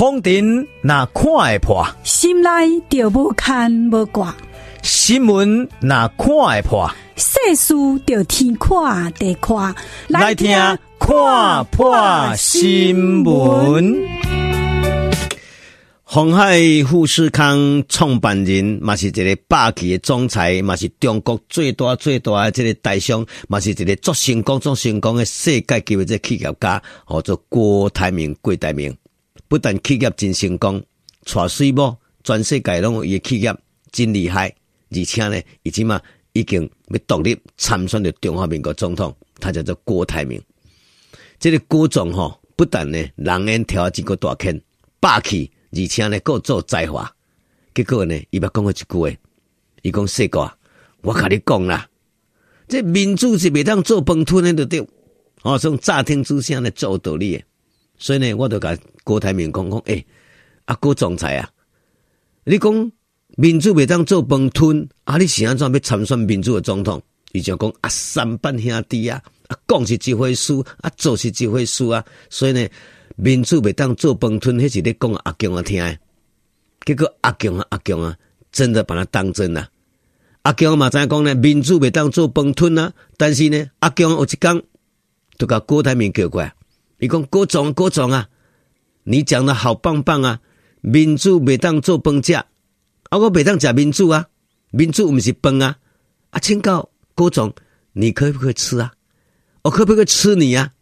风尘那看会破，心内就无牵无挂；新闻那看会破，世事就天看地看。来听看破新闻。鸿海富士康创办人嘛是一个霸气的总裁，嘛是中国最大最大的这个台商，嘛是一个做成功做成功的世界级的这企业家，叫做郭台铭。郭台铭。不但企业真成功，娶水某全世界拢有伊个企业真厉害，而且呢，已经嘛已经要独立参选的中华民国总统，他叫做郭台铭。这个郭总吼，不但呢人缘条件个大坑，霸气，而且呢够做才华。结果呢，伊捌讲过一句话，伊讲世哥，我甲你讲啦，这民主是袂当做饭吞的对，哦，从乍听之下呢做道理的。所以呢，我就甲郭台铭讲讲，诶、欸，阿郭总裁啊，你讲民主袂当做饭吞，啊，你是安怎要参选民主的总统？伊就讲啊，三班兄弟啊，啊，讲是一回事，啊，做是一回事啊。所以呢，民主袂当做饭吞，迄是咧讲阿强啊听的。结果阿强啊阿强啊，真的把他当真啦。阿强嘛知影讲呢，民主袂当做饭吞啊，但是呢，阿强有一讲，就甲郭台铭叫过来。你讲郭总郭总啊，你讲的好棒棒啊！民主袂当做饭食，啊我袂当食民主啊，民主毋是饭啊！啊，请教郭总，你可不可以吃啊？我可不可以吃你啊？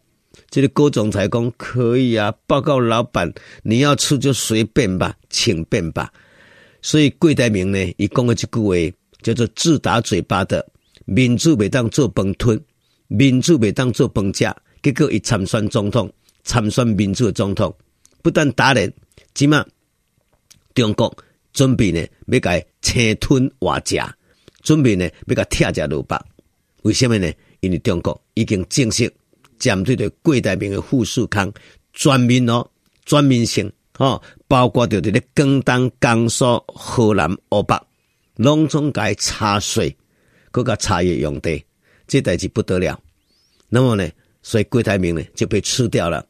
这个郭总裁讲可以啊，报告老板，你要吃就随便吧，请便吧。所以贵台明呢，伊讲了一句话，叫做自打嘴巴的，民主袂当做饭吞，民主袂当做饭食。结果一参选总统，参选民主的总统，不但打脸，起码中国准备呢要甲伊生吞活食，准备呢要甲拆食萝卜。为什么呢？因为中国已经正式针对着郭台铭的富士康全面哦，全面性哦，包括着伫咧广东、江苏、河南、湖北，拢总该查税，搁个茶叶用地，这代志不得了。那么呢？所以郭台铭呢就被吃掉了。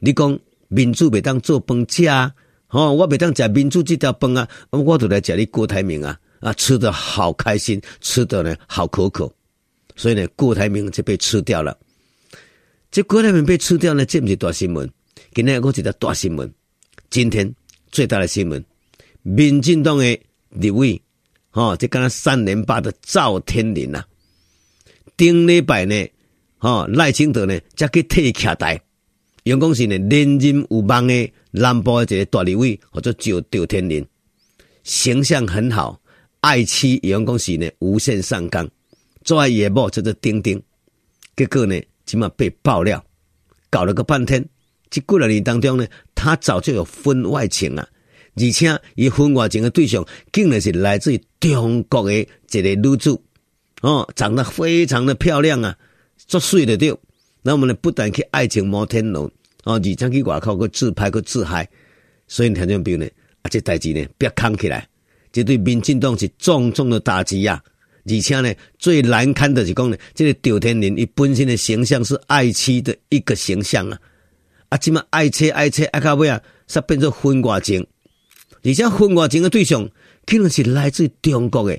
你讲民主袂当做饭吃啊？哦，我袂当食民主这条饭啊，我都来食你郭台铭啊！啊，吃得好开心，吃的呢好可口。所以呢，郭台铭就被吃掉了。这郭台铭被吃掉呢，这不是大新闻。今天我一个大新闻，今天最大的新闻，民进党的立委，哦，这刚刚三连霸的赵天麟呐，顶礼拜呢。哦，赖清德呢，才去替徛台，员工是呢连任有望的南部的一个大立委，或者叫赵天麟，形象很好，爱妻员工是呢无限上纲，做爱野某叫做丁丁，结果呢，起码被爆料，搞了个半天，这几年当中呢，他早就有婚外情啊，而且伊婚外情的对象，竟然是来自于中国的一个女子，哦，长得非常的漂亮啊。作水的对，那我们呢不但去爱情摩天轮，哦，而且去外口去自拍去自嗨，所以听众朋友呢，啊，这代志呢，别扛起来，这对民进党是重重的打击呀。而且呢，最难堪的是讲呢，这个赵天林，伊本身的形象是爱妻的一个形象啊，啊，这么爱妻爱妻爱到尾啊，煞变做婚外情，而且婚外情的对象，可能是来自中国的。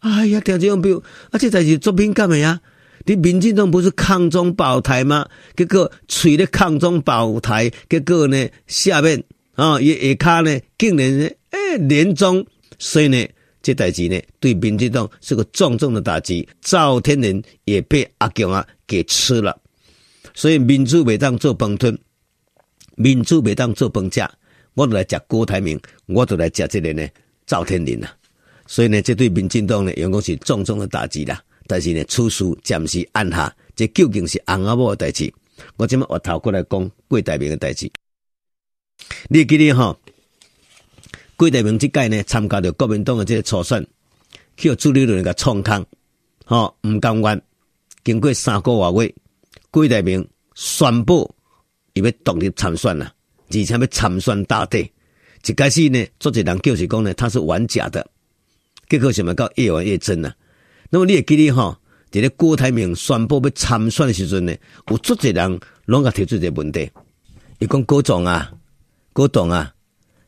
哎呀，听众朋友，啊，这代志作敏感的呀。你民进党不是抗中保台吗？结果吹咧抗中保台，结果呢下面啊也下骹呢竟然呢诶连中，所以呢这代志呢对民进党是个重重的打击。赵天麟也被阿强啊给吃了，所以民主未当做饭吞，民主未当做饭食，我都来食郭台铭，我都来食这个呢赵天麟啊，所以呢这对民进党呢员工是重重的打击啦。但是呢，此事暂时按下，这究竟是翁仔某的代志。我今麦回头过来讲郭台铭的代志。你记得哈？郭台铭这届呢参加了国民党的这个初选，去朱立伦个创康，哈，唔甘愿。经过三个多月，郭台铭宣布伊要独立参选了，而且要参选大地。一开始呢，做一人就是讲呢，他是玩假的，结果什么到越玩越真了。那么你也记得哈，在咧郭台铭宣布要参选的时阵呢，有足侪人拢甲提出一个问题，伊讲郭总啊，郭董啊，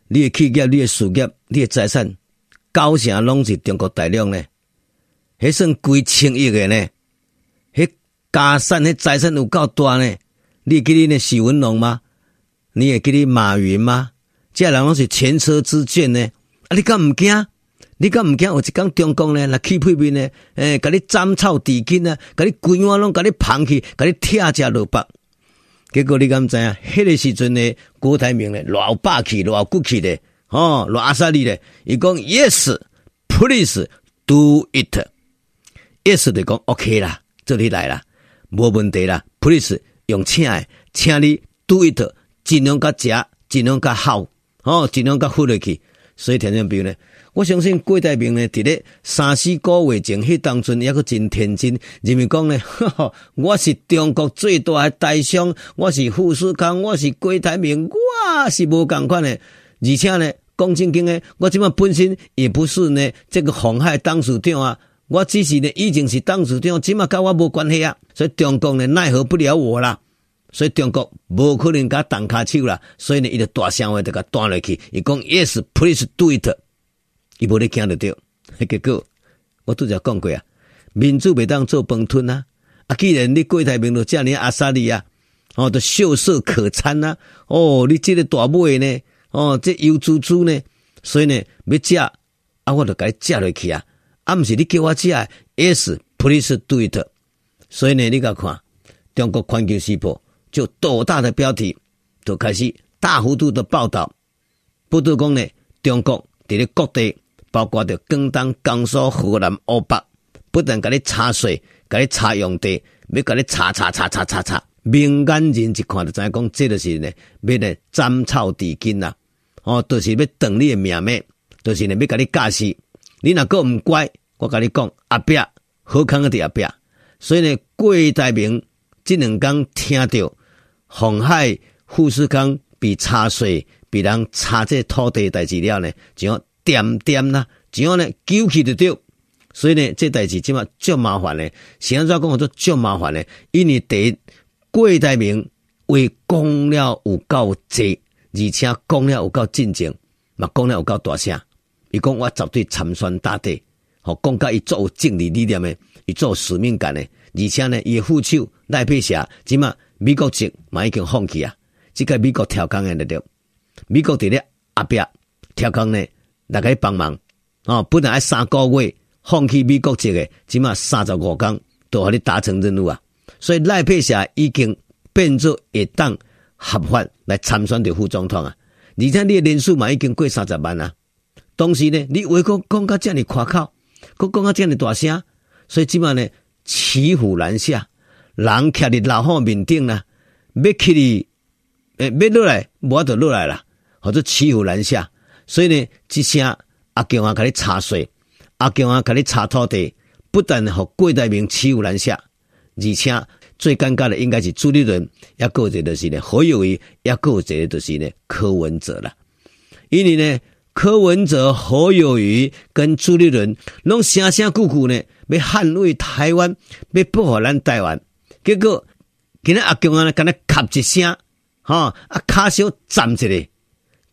你的企业、你的事业、你的财产，九成拢是中国大陆呢？还算几千亿的呢？迄家产、迄财产有够大呢？你会记得那许文龙吗？你也记得马云吗？这人拢是前车之鉴呢。啊，你敢毋惊？你敢毋惊？有一天中共呢来起屁屁呢？诶、欸，甲你斩草除根啊！甲你规碗拢甲你捧去，甲你拆食落腹。结果你敢知影？迄个时阵呢，郭台铭呢，偌霸气，偌骨气的，哦，偌阿萨利的，伊讲 Yes，please do it。Yes 就讲 OK 啦，这里来啦，无问题啦。Please 用请的，请你 do it，尽量甲食，尽量甲好，哦，尽量甲付落去。所以听众朋友呢，我相信郭台铭呢，伫咧三四个月前，迄当中抑阁真天真，认为讲呢，我是中国最大的台商，我是富士康，我是郭台铭，我是无共款的。而且呢，讲正经的，我即马本身也不是呢，这个鸿海董事长啊，我只是呢，已经是董事长，即马甲我无关系啊。所以中国呢，奈何不了我啦。所以中国无可能甲动骹手啦，所以呢，伊就大声话就甲断落去。伊讲 Yes，please do it。伊无咧惊得着，结果我拄则讲过啊，民主袂当做饭吞啊。啊，既然你郭台铭都遮尔阿萨利啊，哦，都秀色可餐啊，哦，你这个大尾呢，哦，这油猪猪呢，所以呢，要食啊，我就甲你食落去啊。啊，毋是你叫我食，Yes，please do it。所以呢，你甲看中国环球时报。就斗大的标题，就开始大幅度的报道。不都讲呢？中国伫咧各地，包括着广东、江苏、河南、湖北，不但甲你查税，甲你查用地，要甲你查查查查查查。明眼人一看就知影讲，这就是呢，要来斩草除根呐。哦，就是要断你的命脉，就是呢，要甲你教死。你若个毋乖，我甲你讲，阿伯好康个伫阿伯。所以呢，郭台铭这两天听到。鸿海、富士康被查税，被人查这土地代志了呢，就点点啦，就要呢纠起就对。所以呢，这代志即马足麻烦呢，现在讲我都足麻烦呢，因为第一，郭台铭为讲了有够济，而且讲了有够正经，嘛讲了有够大声。伊讲我绝对参选大地，吼讲甲伊做有政治理念的，伊做有使命感的，而且呢，伊的副手赖佩霞即嘛。美国籍嘛已经放弃啊！即个美国调岗的了，美国伫咧后壁调岗呢，来个帮忙哦。本来三个月放弃美国籍的，起码三十五天都和你达成任务啊！所以赖佩霞已经变做一党合法来参选的副总统啊！而且你的人数嘛已经过三十万啊！同时呢，你话讲讲到这样夸口，讲讲到这样大声，所以起码呢，骑虎难下。人徛伫老虎面顶啦，要去你诶，要落来，无就落来啦，或者骑虎难下。所以呢，一声阿强啊，甲你查税，阿强啊，甲你查土地，不但和郭台铭骑虎难下，而且最尴尬的应该是朱立伦，也个一个就是呢，侯友谊，也个一个就是呢，柯文哲啦。因为呢，柯文哲、侯友谊跟朱立伦拢声声句句呢，要捍卫台湾，要保护咱台湾。结果今日阿强啊，跟他咔一声，哈啊卡小站起来，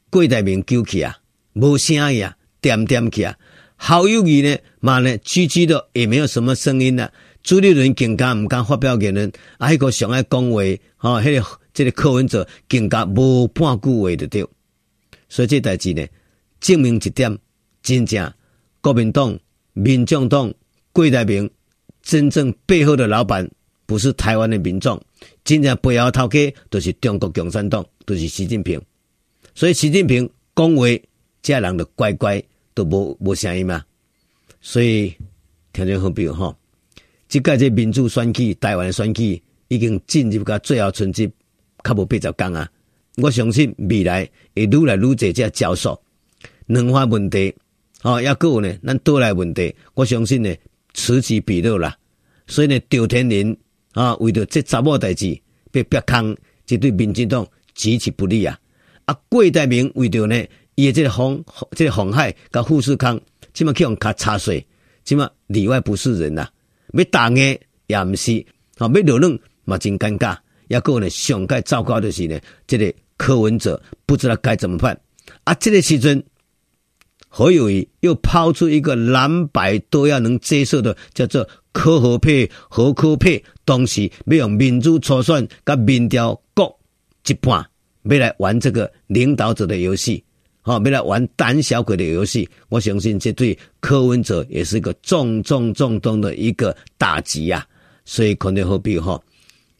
郭台铭救起啊，无声呀，点点起啊，侯友宜呢，嘛呢，区区的也没有什么声音啦。朱立伦更加唔敢发表言论，啊，迄个上爱讲话，哈，迄个这个柯文哲更加无半句话就对。所以这代志呢，证明一点，真正国民党、民众党、郭台铭真正背后的老板。不是台湾的民众，真正背后头家都是中国共产党，都是习近平。所以习近平讲话，这人就乖乖都无无声音嘛。所以听众好朋友哈，这届这民主选举，台湾的选举已经进入到最后春节，较无八十天啊。我相信未来会愈来愈侪这教授，两化问题，哦，也够呢，咱倒来问题，我相信呢此起彼落啦。所以呢，赵天林。啊，为着这杂某代志被逼坑，这对民进党极其不利啊！啊，郭台铭为着呢，伊个这个鸿，这个鸿海甲富士康，起码去用卡查税，起码里外不是人呐、啊，要打压也毋是，啊，要留任嘛真尴尬，也个呢上盖糟糕的是呢，这个柯文哲不知道该怎么办。啊，这个时阵，何友谊又抛出一个蓝白都要能接受的，叫做柯和配、侯柯配，同时要用民主初选跟民调各一半，要来玩这个领导者的游戏，好，要来玩胆小鬼的游戏。我相信这对柯文哲也是一个重重重重的一个打击呀。所以可能何必哈，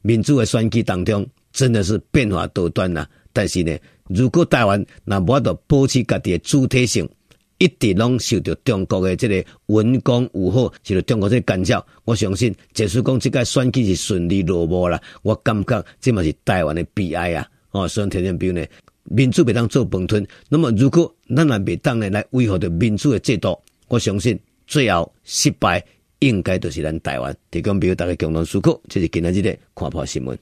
民主的选举当中真的是变化多端呐。但是呢，如果台湾那无得保持家己的主体性，一直拢受到中国的这个文攻武吓，受到中国这个干扰，我相信，即使讲这个选举是顺利落幕了，我感觉这嘛是台湾的悲哀啊！哦，所以听众朋友呢，民主袂当做崩吞。那么，如果咱也袂当呢来维护着民主的制度，我相信最后失败应该就是咱台湾。提供比如大家共同思考，这是今仔日的看破新闻。